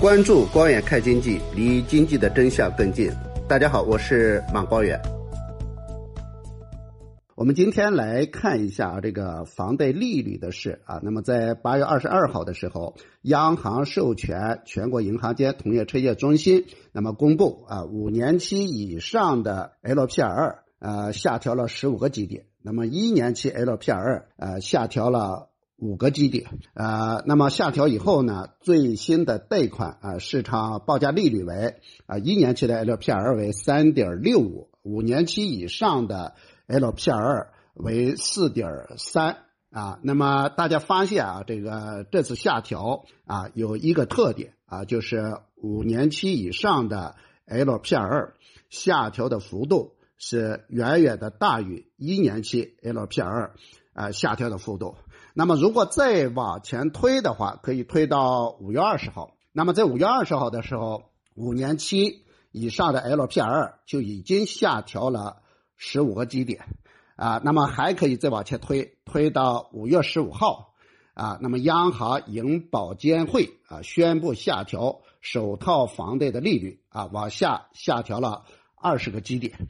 关注光远看经济，离经济的真相更近。大家好，我是马光远。我们今天来看一下这个房贷利率的事啊。那么在八月二十二号的时候，央行授权全国银行间同业拆借中心，那么公布啊，五年期以上的 LPR 呃下调了十五个基点，那么一年期 LPR 呃下调了。五个基点，呃，那么下调以后呢，最新的贷款啊，市场报价利率为啊，一年期的 LPR 为三点六五，五年期以上的 LPR 为四点三啊。那么大家发现啊，这个这次下调啊，有一个特点啊，就是五年期以上的 LPR 下调的幅度是远远的大于一年期 LPR 啊下调的幅度。那么，如果再往前推的话，可以推到五月二十号。那么，在五月二十号的时候，五年期以上的 LPR 就已经下调了十五个基点啊。那么，还可以再往前推，推到五月十五号啊。那么，央行银保监会啊宣布下调首套房贷的利率啊，往下下调了二十个基点。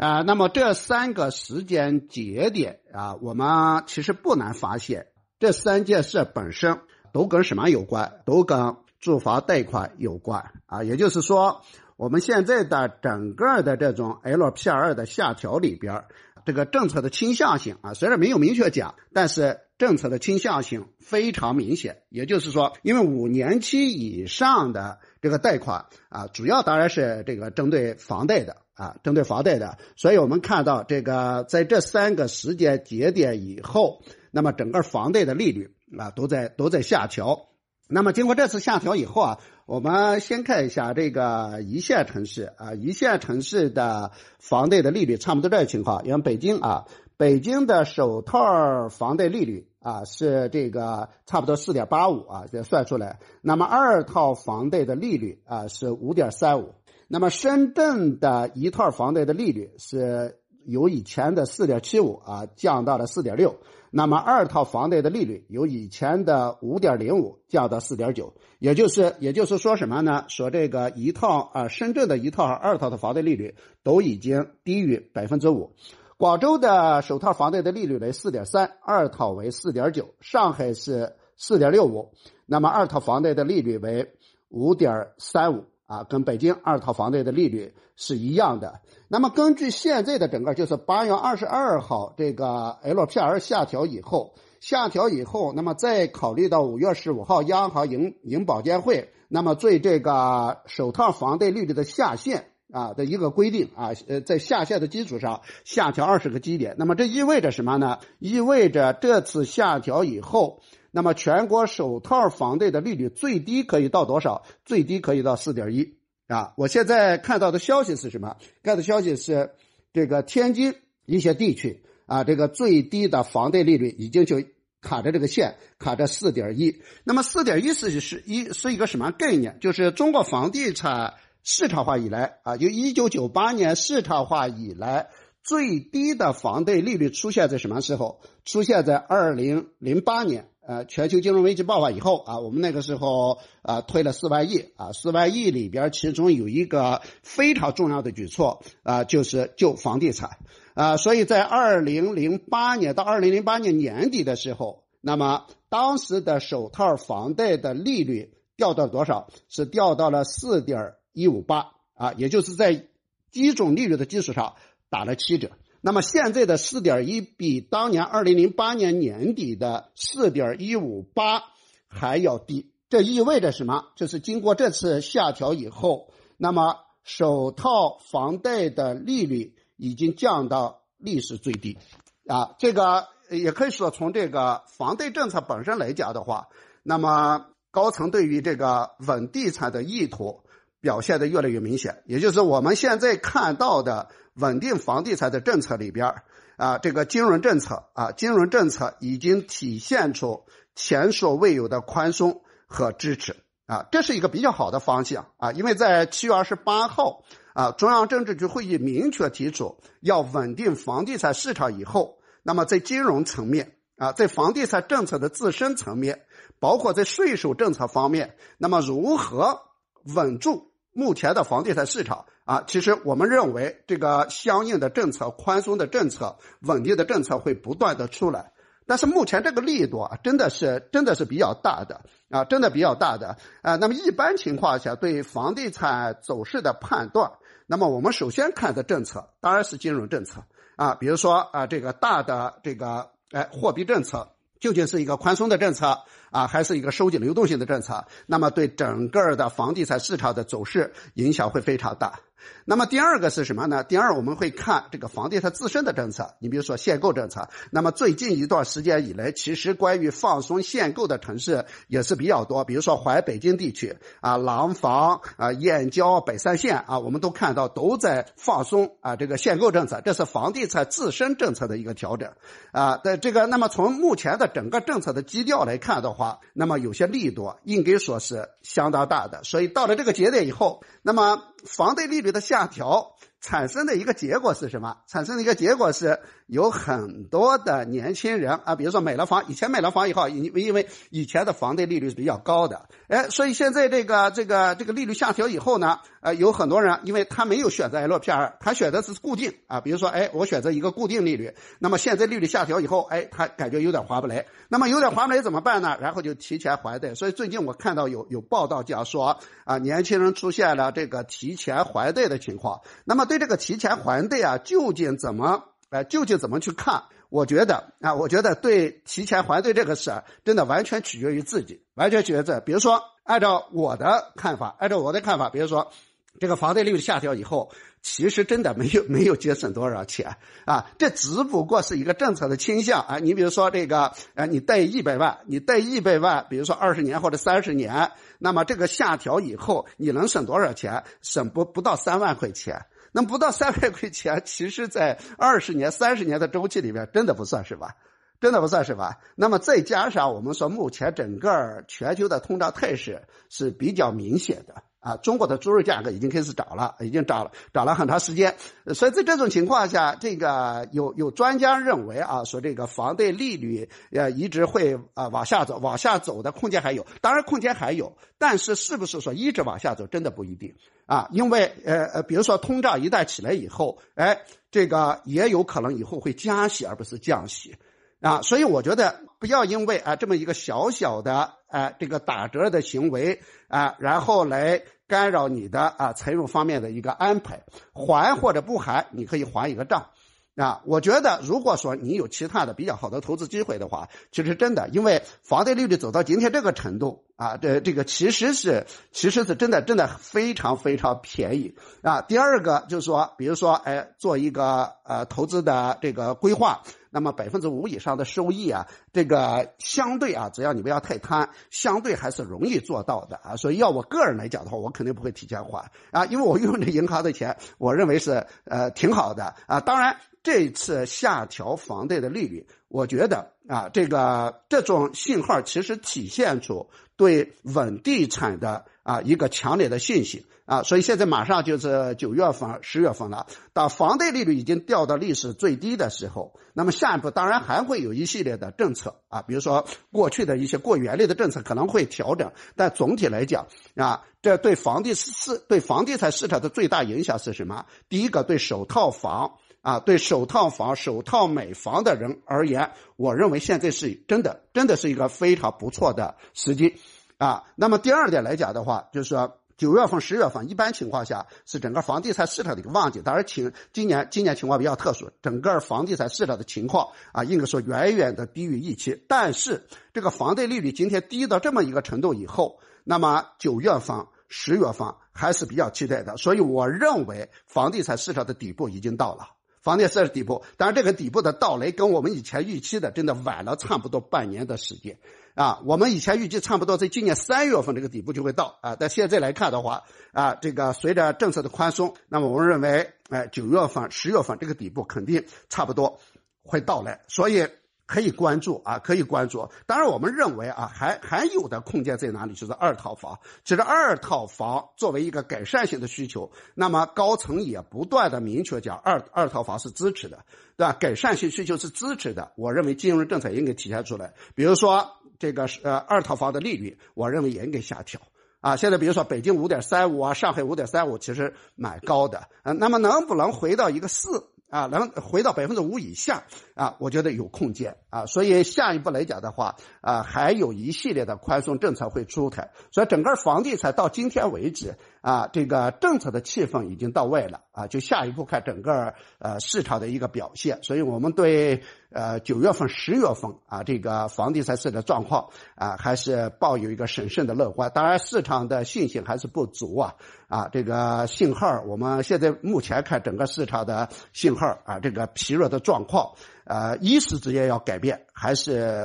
啊，那么这三个时间节点啊，我们其实不难发现，这三件事本身都跟什么有关？都跟住房贷款有关啊。也就是说，我们现在的整个的这种 LPR 的下调里边，这个政策的倾向性啊，虽然没有明确讲，但是政策的倾向性非常明显。也就是说，因为五年期以上的这个贷款啊，主要当然是这个针对房贷的。啊，针对房贷的，所以我们看到这个在这三个时间节点以后，那么整个房贷的利率啊都在都在下调。那么经过这次下调以后啊，我们先看一下这个一线城市啊，一线城市的房贷的利率差不多这个情况。因为北京啊，北京的首套房贷利率啊是这个差不多四点八五啊，这算出来。那么二套房贷的利率啊是五点三五。那么深圳的一套房贷的利率是由以前的四点七五啊降到了四点六，那么二套房贷的利率由以前的五点零五降到四点九，也就是也就是说什么呢？说这个一套啊深圳的一套和二套的房贷利率都已经低于百分之五，广州的首套房贷的利率为四点三，二套为四点九，上海是四点六五，那么二套房贷的利率为五点三五。啊，跟北京二套房贷的利率是一样的。那么根据现在的整个，就是八月二十二号这个 LPR 下调以后，下调以后，那么再考虑到五月十五号央行银银保监会，那么对这个首套房贷利率的下限啊的一个规定啊，呃，在下限的基础上下调二十个基点。那么这意味着什么呢？意味着这次下调以后。那么全国首套房贷的利率最低可以到多少？最低可以到四点一啊！我现在看到的消息是什么？看的消息是，这个天津一些地区啊，这个最低的房贷利率已经就卡着这个线，卡着四点一。那么四点一是是一是一个什么概念？就是中国房地产市场化以来啊，就一九九八年市场化以来最低的房贷利率出现在什么时候？出现在二零零八年。呃，全球金融危机爆发以后啊，我们那个时候啊推了四万亿啊，四万亿里边其中有一个非常重要的举措啊，就是救房地产啊，所以在二零零八年到二零零八年年底的时候，那么当时的首套房贷的利率掉到多少？是掉到了四点一五八啊，也就是在基准利率的基础上打了七折。那么现在的四点一比当年二零零八年年底的四点一五八还要低，这意味着什么？就是经过这次下调以后，那么首套房贷的利率已经降到历史最低，啊，这个也可以说从这个房贷政策本身来讲的话，那么高层对于这个稳地产的意图表现的越来越明显，也就是我们现在看到的。稳定房地产的政策里边啊，这个金融政策啊，金融政策已经体现出前所未有的宽松和支持啊，这是一个比较好的方向啊，因为在七月二十八号啊，中央政治局会议明确提出要稳定房地产市场以后，那么在金融层面啊，在房地产政策的自身层面，包括在税收政策方面，那么如何稳住目前的房地产市场啊？其实我们认为，这个相应的政策、宽松的政策、稳定的政策会不断的出来。但是目前这个力度啊，真的是真的是比较大的啊，真的比较大的啊。那么一般情况下，对房地产走势的判断，那么我们首先看的政策当然是金融政策啊，比如说啊，这个大的这个哎货币政策究竟是一个宽松的政策啊，还是一个收紧流动性的政策？那么对整个的房地产市场的走势影响会非常大。那么第二个是什么呢？第二我们会看这个房地产自身的政策，你比如说限购政策。那么最近一段时间以来，其实关于放松限购的城市也是比较多，比如说淮北京地区啊、廊坊啊、燕郊、北三县啊，我们都看到都在放松啊这个限购政策，这是房地产自身政策的一个调整啊。的这个，那么从目前的整个政策的基调来看的话，那么有些力度应该说是相当大的。所以到了这个节点以后，那么房贷利率。的下调产生的一个结果是什么？产生的一个结果是。有很多的年轻人啊，比如说买了房，以前买了房以后，因因为以前的房贷利率是比较高的，哎，所以现在这个这个这个利率下调以后呢，呃，有很多人因为他没有选择 LPR，他选择是固定啊，比如说哎，我选择一个固定利率，那么现在利率下调以后，哎，他感觉有点划不来，那么有点划不来怎么办呢？然后就提前还贷，所以最近我看到有有报道讲说啊，年轻人出现了这个提提前还贷的情况，那么对这个提前还贷啊，究竟怎么？哎，究竟怎么去看？我觉得啊，我觉得对提前还贷这个事，真的完全取决于自己，完全取决于。比如说，按照我的看法，按照我的看法，比如说，这个房贷利率下调以后，其实真的没有没有节省多少钱啊，这只不过是一个政策的倾向啊。你比如说这个，呃，你贷一百万，你贷一百万，比如说二十年或者三十年，那么这个下调以后，你能省多少钱？省不不到三万块钱。那不到三万块钱，其实，在二十年、三十年的周期里面，真的不算是吧？真的不算是吧？那么再加上我们说，目前整个全球的通胀态势是比较明显的。啊，中国的猪肉价格已经开始涨了，已经涨了，涨了很长时间。所以在这种情况下，这个有有专家认为啊，说这个房贷利率呃一直会啊往下走，往下走的空间还有。当然空间还有，但是是不是说一直往下走，真的不一定啊。因为呃呃，比如说通胀一旦起来以后，哎，这个也有可能以后会加息而不是降息。啊，所以我觉得不要因为啊这么一个小小的啊这个打折的行为啊，然后来干扰你的啊财务方面的一个安排，还或者不还，你可以还一个账。啊，我觉得如果说你有其他的比较好的投资机会的话，其实真的，因为房贷利率走到今天这个程度啊，这这个其实是其实是真的真的非常非常便宜啊。第二个就是说，比如说，哎，做一个呃投资的这个规划，那么百分之五以上的收益啊，这个相对啊，只要你不要太贪，相对还是容易做到的啊。所以要我个人来讲的话，我肯定不会提前还啊，因为我用这银行的钱，我认为是呃挺好的啊。当然。这次下调房贷的利率，我觉得啊，这个这种信号其实体现出对稳地产的啊一个强烈的信心啊，所以现在马上就是九月份、十月份了，当房贷利率已经掉到历史最低的时候，那么下一步当然还会有一系列的政策啊，比如说过去的一些过严厉的政策可能会调整，但总体来讲啊，这对房地市对房地产市场的最大影响是什么？第一个，对首套房。啊，对首套房、首套买房的人而言，我认为现在是真的，真的是一个非常不错的时机啊。那么第二点来讲的话，就是说九月份、十月份，一般情况下是整个房地产市场的一个旺季。当然，情今年今年情况比较特殊，整个房地产市场的情况啊，应该说远远的低于预期。但是这个房贷利率今天低到这么一个程度以后，那么九月份、十月份还是比较期待的。所以我认为房地产市场的底部已经到了。房地产是底部，当然这个底部的到来跟我们以前预期的真的晚了差不多半年的时间啊。我们以前预计差不多在今年三月份这个底部就会到啊，但现在来看的话啊，这个随着政策的宽松，那么我们认为，哎，九月份、十月份这个底部肯定差不多会到来。所以可以关注啊，可以关注。当然，我们认为啊，还还有的空间在哪里？就是二套房。其实二套房作为一个改善性的需求，那么高层也不断的明确讲，二二套房是支持的，对吧？改善性需求是支持的。我认为金融政策应该体现出来。比如说这个是呃二套房的利率，我认为也应该下调。啊，现在比如说北京五点三五啊，上海五点三五，其实蛮高的。呃，那么能不能回到一个四？啊，能回到百分之五以下啊，我觉得有空间啊，所以下一步来讲的话啊，还有一系列的宽松政策会出台，所以整个房地产到今天为止啊，这个政策的气氛已经到位了啊，就下一步看整个呃市场的一个表现，所以我们对呃九月份、十月份啊这个房地产市的状况啊，还是抱有一个审慎的乐观，当然市场的信心还是不足啊。啊，这个信号，我们现在目前看整个市场的信号啊，这个疲弱的状况，呃，一时之间要改变还是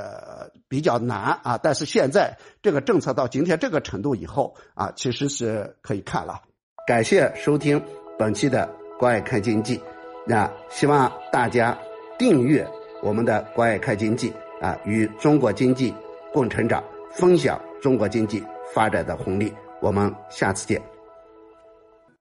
比较难啊。但是现在这个政策到今天这个程度以后啊，其实是可以看了。感谢收听本期的关爱看经济，那希望大家订阅我们的关爱看经济啊，与中国经济共成长，分享中国经济发展的红利。我们下次见。